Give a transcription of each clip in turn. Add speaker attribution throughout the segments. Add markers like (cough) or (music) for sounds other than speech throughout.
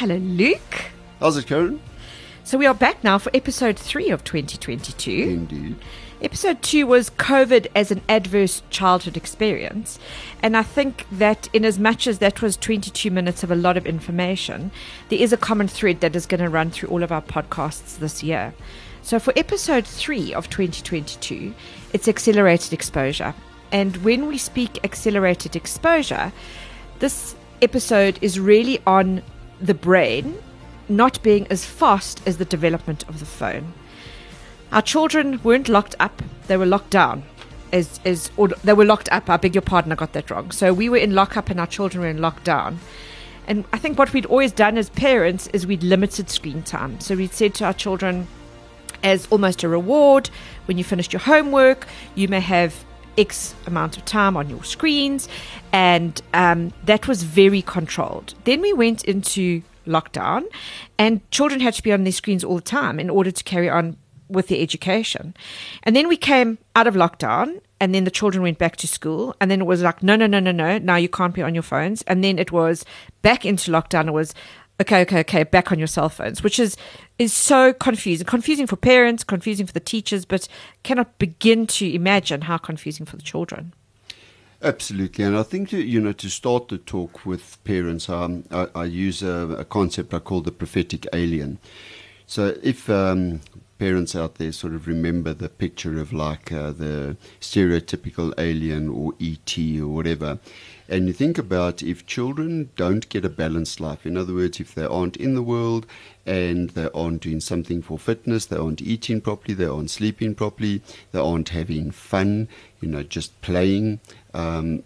Speaker 1: Hello, Luke.
Speaker 2: How's it, going?
Speaker 1: So we are back now for episode three of 2022.
Speaker 2: Indeed.
Speaker 1: Episode two was COVID as an adverse childhood experience. And I think that, in as much as that was 22 minutes of a lot of information, there is a common thread that is going to run through all of our podcasts this year. So, for episode three of 2022, it's accelerated exposure. And when we speak accelerated exposure, this episode is really on the brain not being as fast as the development of the phone. Our children weren't locked up, they were locked down. As, as or they were locked up. I beg your pardon, I got that wrong. So we were in lockup and our children were in lockdown. And I think what we'd always done as parents is we'd limited screen time. So we'd said to our children, as almost a reward, when you finished your homework, you may have X amount of time on your screens. And um, that was very controlled. Then we went into lockdown, and children had to be on their screens all the time in order to carry on with their education. And then we came out of lockdown and then the children went back to school and then it was like no no no no no now you can't be on your phones and then it was back into lockdown it was okay okay okay back on your cell phones which is is so confusing. Confusing for parents confusing for the teachers but cannot begin to imagine how confusing for the children.
Speaker 2: Absolutely, and I think to, you know to start the talk with parents, um, I, I, use a, a, concept I call the prophetic alien. So if um, parents out there sort of remember the picture of like uh, the stereotypical alien or ET or whatever. And you think about if children don't get a balanced life, in other words, if they aren't in the world and they aren't doing something for fitness, they aren't eating properly, they aren't sleeping properly, they aren't having fun, you know, just playing, um,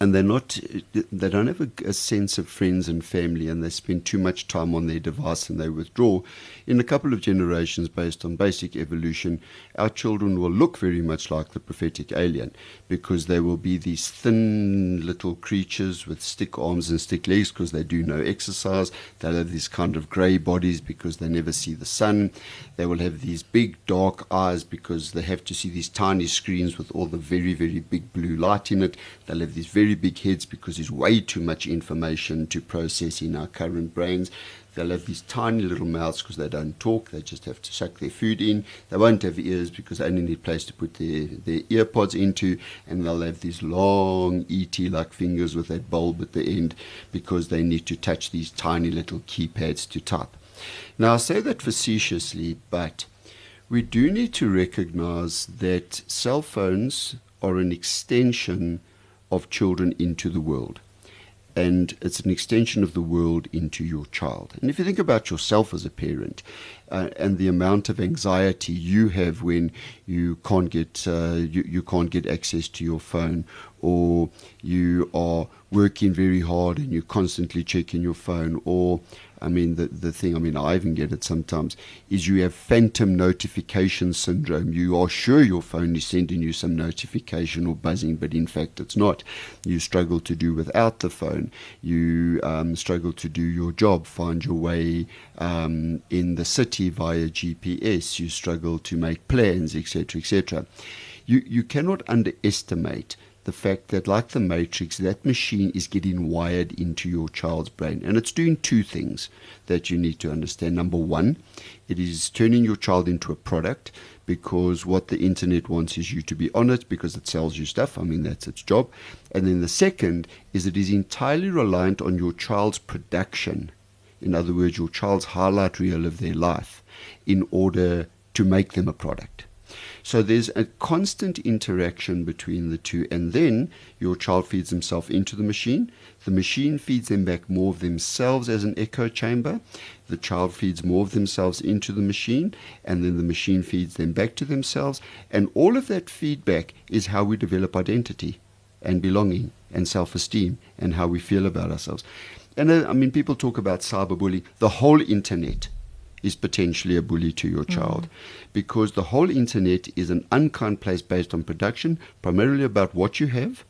Speaker 2: and they're not they don't have a, a, sense of friends and family and they spend too much time on their device and they withdraw in a couple of generations based on basic evolution our children will look very much like the prophetic alien because they will be these thin little creatures with stick arms and stick legs because they do no exercise. They'll have these kind of grey bodies because they never see the sun. They will have these big dark eyes because they have to see these tiny screens with all the very very big blue light in it. They'll have these very big heads because there's way too much information to process in our current brains. They'll have these tiny little mouths because they don't talk. They just have to suck their food in. They won't have ears because they only need place to put their, their ear pods into. And they'll have these long ET like fingers with that bulb at the end because they need to touch these tiny little keypads to type. Now, I say that facetiously, but we do need to recognize that cell phones are an extension of children into the world. And it's an extension of the world into your child. And if you think about yourself as a parent uh, and the amount of anxiety you have when you can't get uh, you, you can't get access to your phone, or you are working very hard and you're constantly checking your phone, or I mean, the, the thing, I mean, I even get it sometimes, is you have phantom notification syndrome. You are sure your phone is sending you some notification or buzzing, but in fact it's not. You struggle to do without the phone. You um, struggle to do your job, find your way um, in the city via GPS. You struggle to make plans, etc., etc. You, you cannot underestimate the fact that, like the Matrix, that machine is getting wired into your child's brain. And it's doing two things that you need to understand. Number one, it is turning your child into a product because what the internet wants is you to be on it because it sells you stuff. I mean, that's its job. And then the second is it is entirely reliant on your child's production. In other words, your child's highlight reel of their life in order to make them a product. So there's a constant interaction between the two. And then your child feeds himself into the machine. The machine feeds them back more of themselves as an echo chamber. The child feeds more of themselves into the machine. And then the machine feeds them back to themselves. And all of that feedback is how we develop identity and belonging and self esteem and how we feel about ourselves. And uh, I mean, people talk about cyberbullying. The whole internet is potentially a bully to your child mm. because the whole internet is an unkind place based on production, primarily about what you have,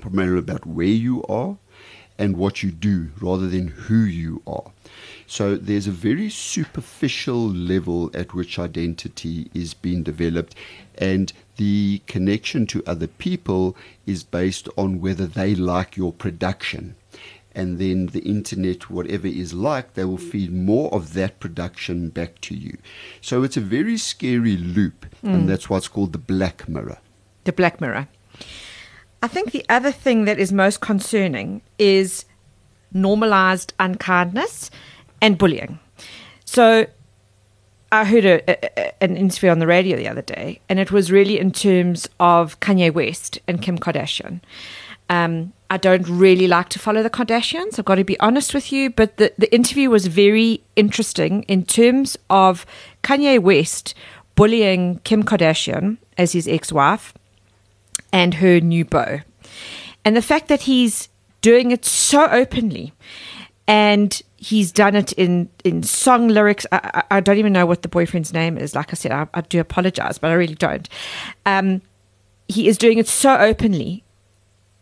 Speaker 2: primarily about where you are, and what you do rather than who you are. So there's a very superficial level at which identity is being developed, and the connection to other people is based on whether they like your production and then the internet, whatever is like, they will feed more of that production back to you. So it's a very scary loop,
Speaker 1: Mm.
Speaker 2: and that's what's called the black mirror.
Speaker 1: the Black Mirror. I think the other thing that is most concerning is normalized unkindness and bullying. So I heard a, a, an interview on the radio the other day, and it was really in terms of Kanye West and Kim Kardashian. Um, I don't really like to follow the Kardashians. I've got to be honest with you, but the, the interview was very interesting in terms of Kanye West bullying Kim Kardashian as his ex wife and her new beau. And the fact that he's doing it so openly and he's done it in, in song lyrics. I, I, I don't even know what the boyfriend's name is. Like I said, I, I do apologize, but I really don't. Um, he is doing it so openly.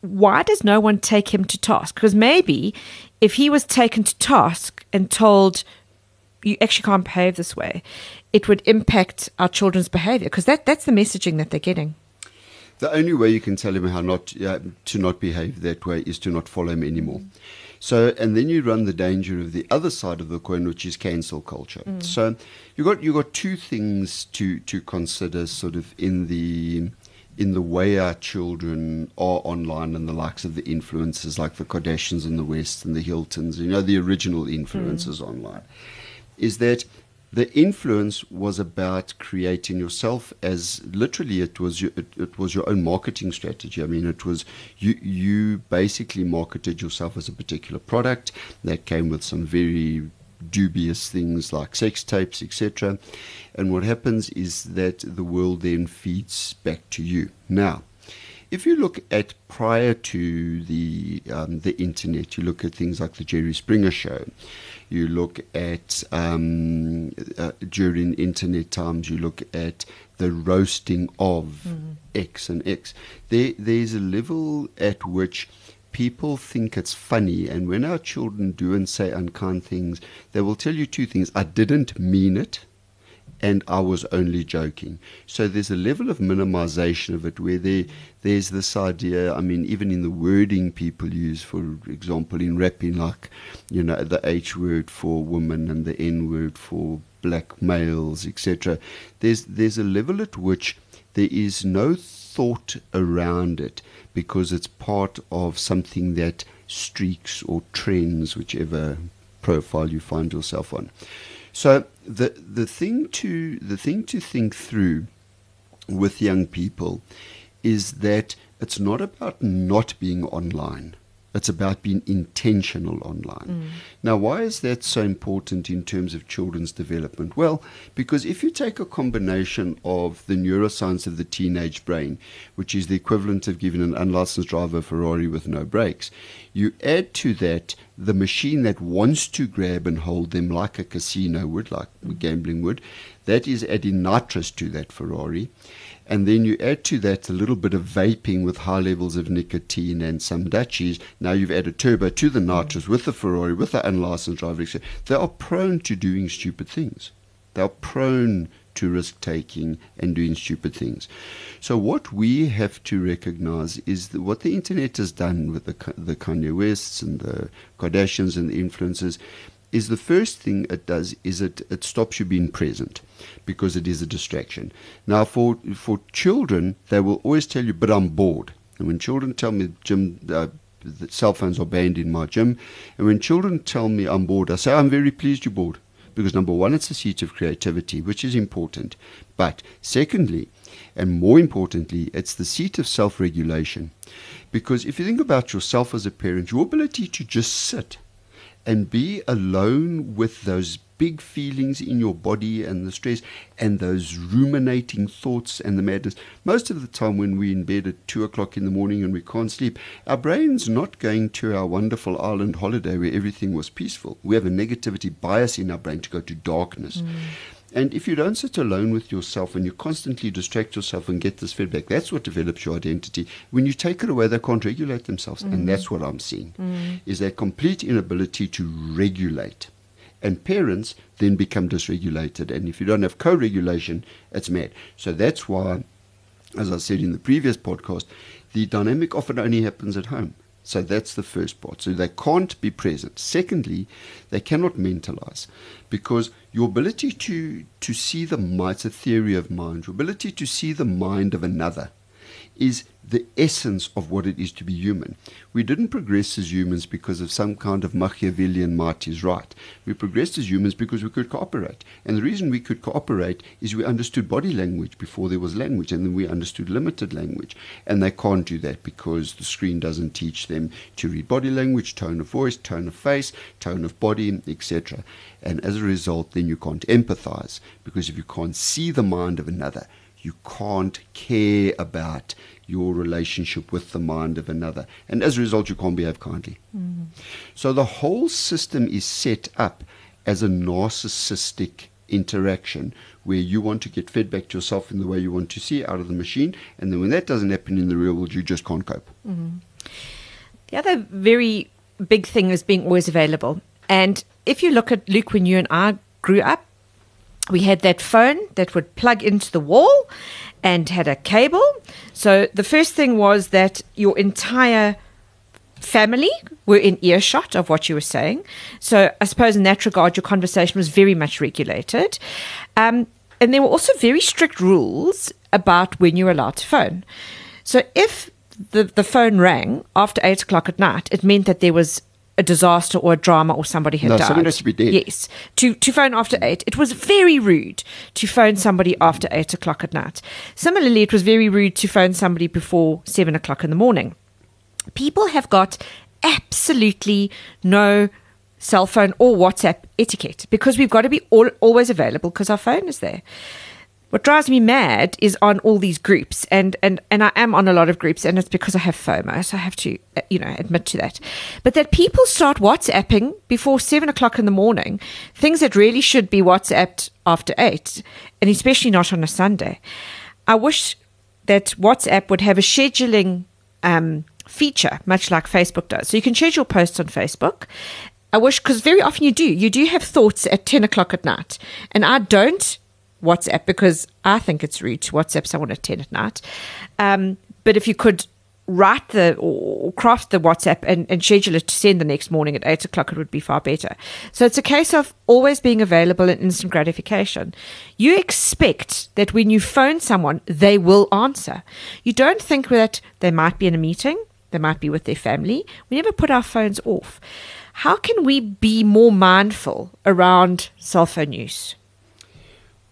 Speaker 1: Why does no one take him to task? Because maybe if he was taken to task and told, you actually can't behave this way, it would impact our children's behavior because that, that's the messaging that they're getting.
Speaker 2: The only way you can tell him how not uh, to not behave that way is to not follow him anymore. So, and then you run the danger of the other side of the coin, which is cancel culture. So, you got you got two things to to consider, sort of in the in the way our children are online and the likes of the influencers like the Kardashians in the West and the Hiltons, you know, the original influencers mm. online, is that the influence was about creating yourself as literally it was your, it, it was your own marketing strategy. I mean, it was you you basically marketed yourself as a particular product that came with some very dubious things like sex tapes, etc. And what happens is that the world then feeds back to you. Now, if you look at prior to the um, the internet, you look at things like the Jerry Springer show. You look at um, uh, during internet times. You look at the roasting of X and X. There, there's a level at which people think it's funny, and when our children do and say unkind things, they will tell you two things: I didn't mean it and I was only joking. So there's a level of minimization of it where there, there's this idea, I mean, even in the wording people use, for example, in rapping, like, you know, the H word for woman and the N word for black males, etc. There's, there's a level at which there is no thought around it because it's part of something that streaks or trends, whichever profile you find yourself on. So the the thing to the thing to think through with young people is that it's not about not being online. It's about being intentional online. Mm. Now, why is that so important in terms of children's development? Well, because if you take a combination of the neuroscience of the teenage brain, which is the equivalent of giving an unlicensed driver a Ferrari with no brakes, you add to that the machine that wants to grab and hold them like a casino would, like mm-hmm. gambling would, that is adding nitrous to that Ferrari. And then you add to that a little bit of vaping with high levels of nicotine and some Dutchies. Now you've added turbo to the nitrous mm-hmm. with the Ferrari, with the unlicensed driver. They are prone to doing stupid things. They are prone to risk taking and doing stupid things. So what we have to recognize is that what the internet has done with the the Kanye Wests and the Kardashians and the influencers is the first thing it does is it, it stops you being present because it is a distraction. Now for for children they will always tell you but I'm bored. And when children tell me Jim uh, that cell phones are banned in my gym and when children tell me I'm bored I say I'm very pleased you're bored because number one, it's the seat of creativity, which is important. But secondly, and more importantly, it's the seat of self regulation. Because if you think about yourself as a parent, your ability to just sit and be alone with those big feelings in your body and the stress and those ruminating thoughts and the madness. Most of the time, when we're in bed at two o'clock in the morning and we can't sleep, our brain's not going to our wonderful island holiday where everything was peaceful. We have a negativity bias in our brain to go to darkness. Mm. And if you don't sit alone with yourself and you constantly distract yourself and get this feedback, that's what develops your identity. When you take it away, they can't regulate themselves. And mm. that's what I'm seeing, mm. is their complete inability to regulate. And parents then become dysregulated. And if you don't have co-regulation, it's mad. So that's why, as I said in the previous podcast, the dynamic often only happens at home. So that's the first part. So they can't be present. Secondly, they cannot mentalize because your ability to, to see the mind, theory of mind, your ability to see the mind of another is the essence of what it is to be human. We didn't progress as humans because of some kind of Machiavellian might is right. We progressed as humans because we could cooperate. And the reason we could cooperate is we understood body language before there was language, and then we understood limited language. And they can't do that because the screen doesn't teach them to read body language, tone of voice, tone of face, tone of body, etc. And as a result, then you can't empathize because if you can't see the mind of another, you can't care about your relationship with the mind of another. And as a result, you can't behave kindly. Mm. So the whole system is set up as a narcissistic interaction where you want to get fed back to yourself in the way you want to see out of the machine. And then when that doesn't happen in the real world, you just can't cope. Mm.
Speaker 1: The other very big thing is being always available. And if you look at Luke, when you and I grew up, we had that phone that would plug into the wall and had a cable. So the first thing was that your entire family were in earshot of what you were saying. So I suppose in that regard, your conversation was very much regulated. Um, and there were also very strict rules about when you were allowed to phone. So if the, the phone rang after eight o'clock at night, it meant that there was a disaster or a drama or somebody had
Speaker 2: no,
Speaker 1: died.
Speaker 2: Someone has to be dead.
Speaker 1: Yes. To to phone after eight. It was very rude to phone somebody after eight o'clock at night. Similarly, it was very rude to phone somebody before seven o'clock in the morning. People have got absolutely no cell phone or WhatsApp etiquette because we've got to be all, always available because our phone is there what drives me mad is on all these groups and, and, and I am on a lot of groups and it's because I have FOMO, so I have to, uh, you know, admit to that. But that people start WhatsApping before seven o'clock in the morning, things that really should be WhatsApped after eight, and especially not on a Sunday. I wish that WhatsApp would have a scheduling um, feature, much like Facebook does. So you can schedule posts on Facebook. I wish, because very often you do, you do have thoughts at 10 o'clock at night. And I don't WhatsApp because I think it's rude to WhatsApp someone at 10 at night. Um, but if you could write the or craft the WhatsApp and, and schedule it to send the next morning at 8 o'clock, it would be far better. So it's a case of always being available and instant gratification. You expect that when you phone someone, they will answer. You don't think that they might be in a meeting, they might be with their family. We never put our phones off. How can we be more mindful around cell phone use?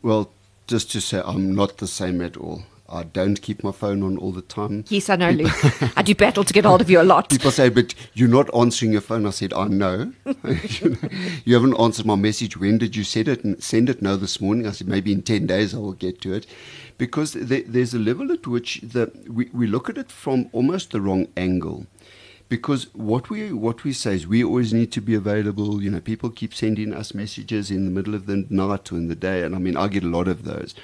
Speaker 2: Well, just to say, I'm not the same at all. I don't keep my phone on all the time.
Speaker 1: Yes, I know, Luke. (laughs) I do battle to get hold of you a lot.
Speaker 2: People say, but you're not answering your phone. I said, I know. (laughs) (laughs) you haven't answered my message. When did you send it? And send it? No, this morning. I said, maybe in 10 days I will get to it. Because there's a level at which the, we, we look at it from almost the wrong angle because what we what we say is we always need to be available. You know, people keep sending us messages in the middle of the night or in the day, and I mean, I get a lot of those.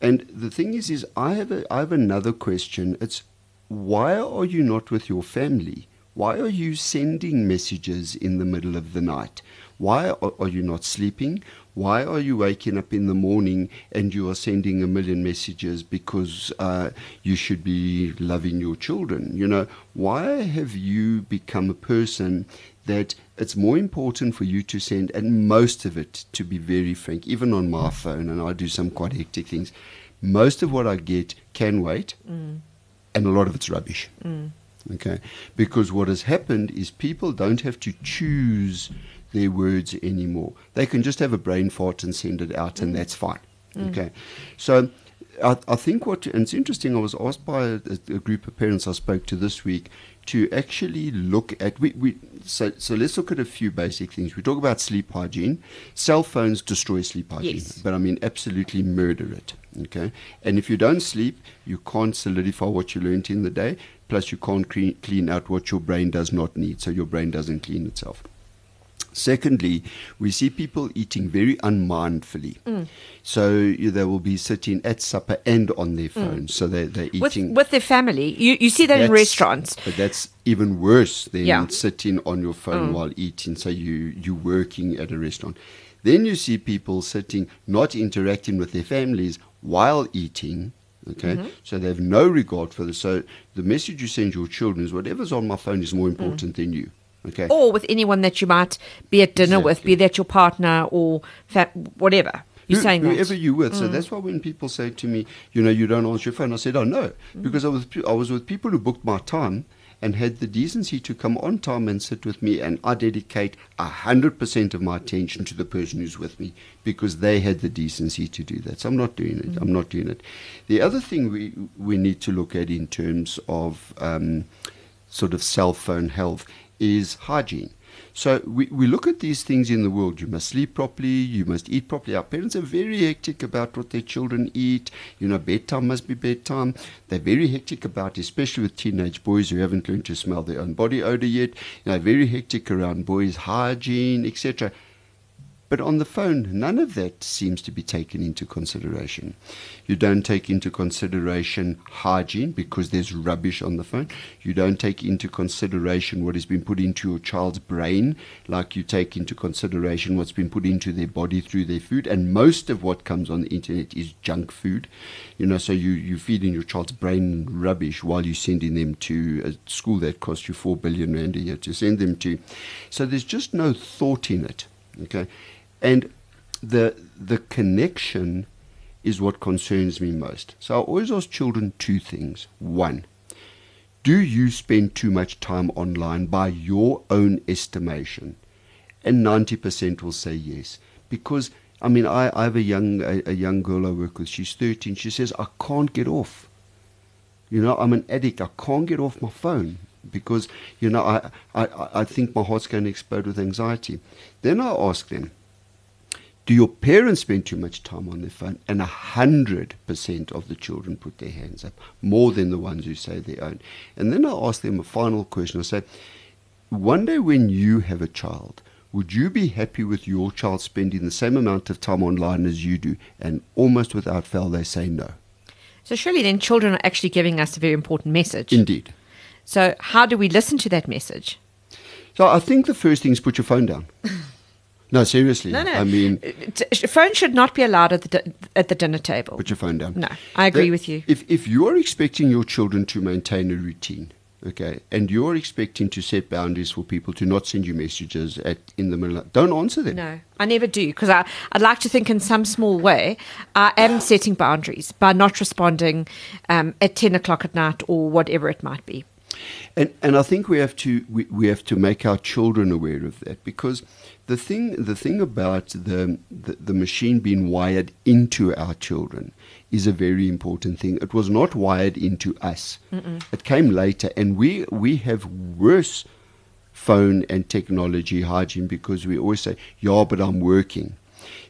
Speaker 2: And the thing is, is I have a, I have another question. It's why are you not with your family? Why are you sending messages in the middle of the night? Why are, are you not sleeping? Why are you waking up in the morning and you are sending a million messages because uh, you should be loving your children? You know, why have you become a person that it's more important for you to send, and most of it, to be very frank, even on my phone, and I do some quite hectic things, most of what I get can wait, mm. and a lot of it's rubbish. Mm. Okay, because what has happened is people don't have to choose their words anymore. They can just have a brain fart and send it out, and mm. that's fine. Mm. Okay, so. I, I, think what, and it's interesting, I was asked by a, a, group of parents I spoke to this week to actually look at, we, we, so, so let's look at a few basic things. We talk about sleep hygiene. Cell phones destroy sleep hygiene, yes. but I mean, absolutely murder it. Okay, and if you don't sleep, you can't solidify what you learned in the day. Plus, you can't clean, clean out what your brain does not need, so your brain doesn't clean itself. Secondly, we see people eating very unmindfully. Mm. So you, they will be sitting at supper and on their phones. Mm. So they, they're eating.
Speaker 1: With, with, their family. You, you see that in restaurants.
Speaker 2: But that's even worse than yeah. sitting on your phone mm. while eating. So you, you're working at a restaurant. Then you see people sitting, not interacting with their families while eating Okay, so they have no regard for this. So the message you send your children is whatever's on my phone is more important than you. Okay,
Speaker 1: Or with anyone that you might be at dinner with, be that your partner or fa- whatever. You're
Speaker 2: Who-
Speaker 1: saying
Speaker 2: whoever
Speaker 1: that. Mm.
Speaker 2: you with. So that's why when people say to me, you know, you don't answer your phone, I said, oh no,
Speaker 1: Mm.
Speaker 2: because I was I was with people who booked my time and had the decency to come on time and sit with me, and I dedicate hundred percent of my attention to the person who's with me because they had the decency to do that. So I'm not doing it. I'm not doing it. The other thing we we need to look at in terms of um, sort of cell phone health is hygiene. So we, we look at these things in the world. You must sleep properly. You must eat properly. Our parents are very hectic about what their children eat. You know, bedtime must be bedtime. They're very hectic about, especially with teenage boys who haven't learned to smell their own body odor yet. You know, very hectic around boys' hygiene, etc. But on the phone, none of that seems to be taken into consideration. You don't take into consideration hygiene because there's rubbish on the phone. You don't take into consideration what has been put into your child's brain, like you take into consideration what's been put into their body through their food. And most of what comes on the internet is junk food. You know, so you, you feed in your child's brain rubbish while you're sending them to a school that costs you four billion rand a year to send them to. So there's just no thought in it. Okay. And the the connection is what concerns me most. So I always ask children two things. One, do you spend too much time online by your own estimation? And 90% will say yes. Because, I mean, I, I have a young, a, a young girl I work with. She's 13. She says, I can't get off. You know, I'm an addict. I can't get off my phone because, you know, I, I, I think my heart's going to explode with anxiety. Then I ask them, do your parents spend too much time on their phone? And a hundred percent of the children put their hands up, more than the ones who say they own. And then I ask them a final question. I say, one day when you have a child, would you be happy with your child spending the same amount of time online as you do? And almost without fail, they say no.
Speaker 1: So surely then children are actually giving us a very important message.
Speaker 2: Indeed.
Speaker 1: so how do we listen to that message?
Speaker 2: So I think the first thing is put your phone down. (laughs) no, seriously.
Speaker 1: No, no.
Speaker 2: I mean,
Speaker 1: Uh, phone should not be allowed at the at the dinner table.
Speaker 2: put your phone down.
Speaker 1: No, I agree
Speaker 2: That-
Speaker 1: with you.
Speaker 2: If if you are expecting your children to maintain a routine, okay, and you're expecting to set boundaries for people to not send you messages at in the middle, of, don't answer them.
Speaker 1: No, I never do because I I'd like to think in some small way I am setting boundaries by not responding um, at ten o'clock at night or whatever it might be.
Speaker 2: And and I think we have to we, we have to make our children aware of that because the thing the thing about the, the the machine being wired into our children is a very important thing. It was not wired into us. It came later, and we we have worse phone and technology hygiene because we always say, "Yeah, but I'm working."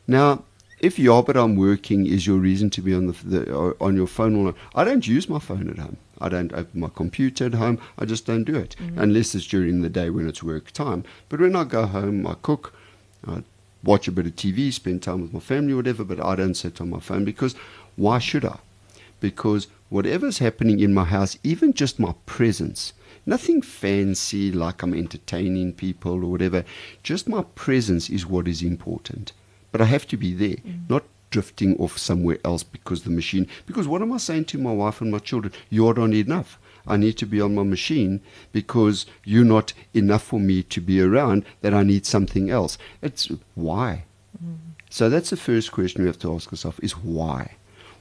Speaker 2: Now, if "Yeah, but I'm working" is your reason to be on the, the uh, on your phone, all night, I don't use my phone at home. I don't open my computer at home. I just don't do it unless it's during the day when it's work time. But when I go home, I cook, I watch a bit of TV, spend time with my family, whatever. But I don't sit on my phone because why should I? because whatever's happening in my house, even just my presence, nothing fancy like I'm entertaining people or whatever, just my presence is what is important. But I have to be there, mm. not drifting off somewhere else because the machine. Because what am I saying to my wife and my children? You're not enough. I need to be on my machine because you're not enough for me to be around, that I need something else. It's why? Mm. So that's the first question we have to ask ourselves is why?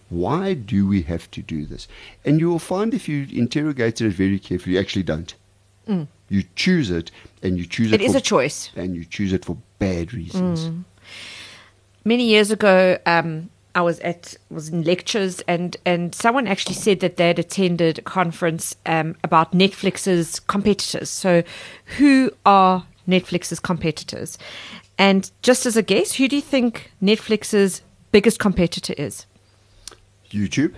Speaker 2: Why do we have to do this? And you will find if you interrogate it very carefully, you actually don't. Mm. You choose it, and you choose it.
Speaker 1: It is
Speaker 2: for,
Speaker 1: a choice.
Speaker 2: and you choose it for bad reasons.
Speaker 1: Many years ago, um, I was at was in lectures, and and someone actually said that they had attended a conference um, about Netflix's competitors. So, who are Netflix's competitors? And just as a guess, who do you think Netflix's biggest competitor is?
Speaker 2: YouTube,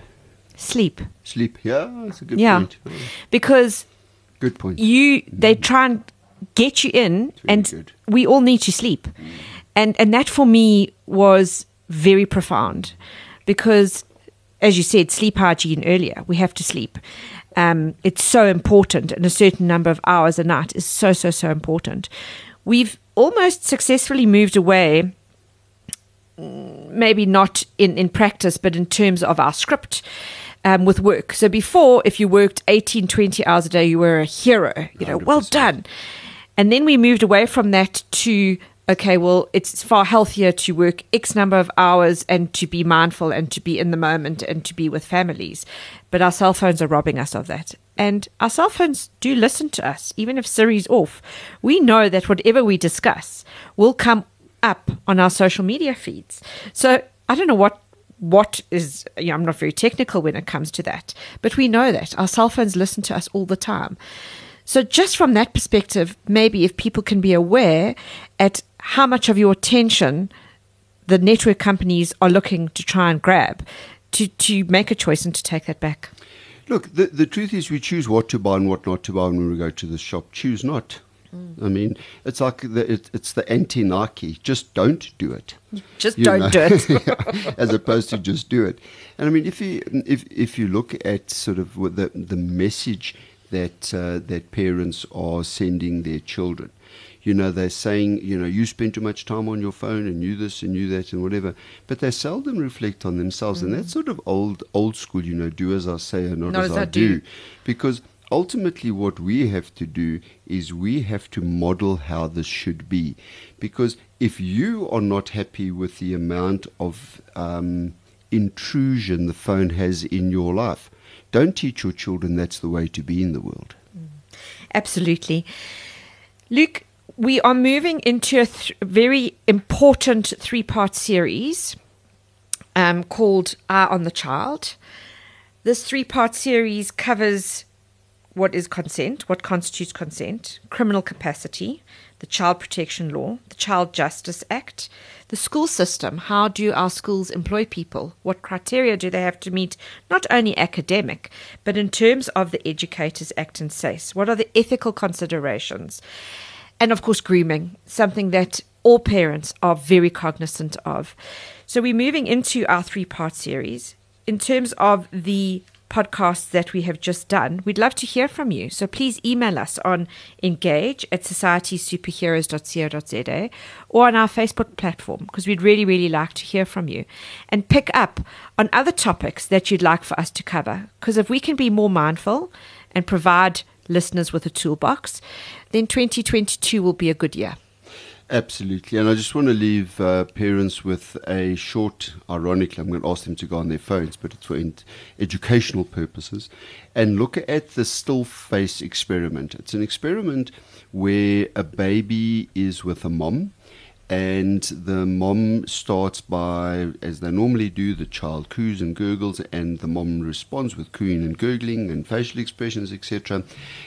Speaker 1: Sleep.
Speaker 2: sleep. Yeah, that's a good
Speaker 1: Yeah.
Speaker 2: point.
Speaker 1: Because
Speaker 2: Good point.
Speaker 1: you they try and get you in
Speaker 2: It's
Speaker 1: and we all need to sleep and and that for me was very profound because as you said sleep hygiene earlier we have to sleep um, it's so important and a certain number of hours a night is so so so important we've almost successfully moved away maybe not in, in practice, but in terms of our script, um, with work. So before, if you worked 18, 20 hours a day, you were a hero. You know, well
Speaker 2: 100%.
Speaker 1: done. And then we moved away from that to okay, well, it's far healthier to work X number of hours and to be mindful and to be in the moment and to be with families. But our cell phones are robbing us of that. And our cell phones do listen to us, even if Siri's off. We know that whatever we discuss will come up on our social media feeds. So I don't know what what is you know, I'm not very technical when it comes to that, but we know that our cell phones listen to us all the time. So just from that perspective, maybe if people can be aware at how much of your attention the network companies are looking to try and grab to, to make a choice and to take that back.
Speaker 2: Look, the, the truth is we choose what to buy and what not to buy when we go to the shop. Choose not. I mean, it's like the, it, it's the anti Nike. Just don't do it.
Speaker 1: Just
Speaker 2: You
Speaker 1: don't
Speaker 2: know?
Speaker 1: do it. (laughs)
Speaker 2: as opposed to just do it. And I mean, if you if if you look at sort of what the the message that uh, that parents are sending their children, you know, they're saying, you know, you spend too much time on your phone and you this and you that and whatever, but they seldom reflect on themselves, and that's sort of old old school, you know, do as I say and not, as, I, do, because ultimately what we have to do is we have to model how this should be. Because if you are not happy with the amount of um, intrusion the phone has in your life don't teach your children that's the way to be in the world.
Speaker 1: Absolutely. Luke, we are moving into a th- very important three part series um, called Eye on the Child. This three part series covers what is consent, what constitutes consent, criminal capacity, the Child Protection Law, the Child Justice Act, the school system. How do our schools employ people? What criteria do they have to meet, not only academic, but in terms of the Educators Act and SACE? What are the ethical considerations? And of course, grooming, something that all parents are very cognizant of. So we're moving into our three part series. In terms of the podcasts that we have just done, we'd love to hear from you. So please email us on engage at societysuperheroes.co.za or on our Facebook platform because we'd really, really like to hear from you and pick up on other topics that you'd like for us to cover. Because if we can be more mindful and provide listeners with a toolbox, then 2022 will be a good year.
Speaker 2: Absolutely. And I just want to leave uh, parents with a short, ironically, I'm going to ask them to go on their phones, but it's for in- educational purposes, and look at the still face experiment. It's an experiment where a baby is with a mom. And the mom starts by, as they normally do, the child coos and gurgles, and the mom responds with cooing and gurgling and facial expressions, etc.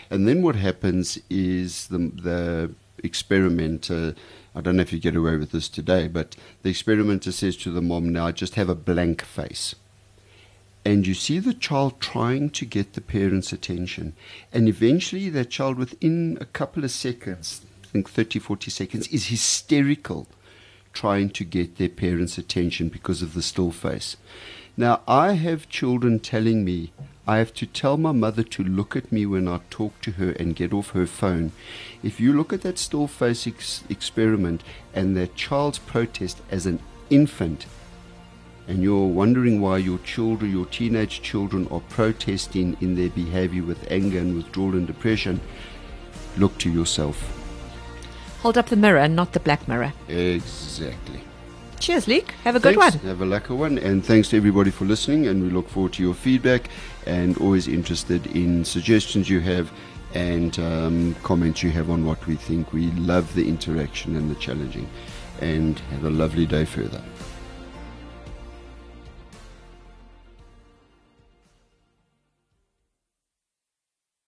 Speaker 2: And then what happens is the, the experimenter, I don't know if you get away with this today, but the experimenter says to the mom, now just have a blank face. And you see the child trying to get the parent's attention. And eventually, that child, within a couple of seconds, think 30, 40 seconds, is hysterical trying to get their parents' attention because of the still face. Now, I have children telling me I have to tell my mother to look at me when I talk to her and get off her phone. If you look at that still face ex- experiment and that child's protest as an infant, and you're wondering why your children, your teenage children, are protesting in their behavior with anger and withdrawal and depression, look to yourself.
Speaker 1: Hold up the mirror and not the black mirror.
Speaker 2: Exactly.
Speaker 1: Cheers, Luke. Have a good
Speaker 2: Thanks.
Speaker 1: one.
Speaker 2: Have a lekker one. And thanks to everybody for listening. And we look forward to your feedback and always interested in suggestions you have and um, comments you have on what we think. We love the interaction and the challenging. And have a lovely day further.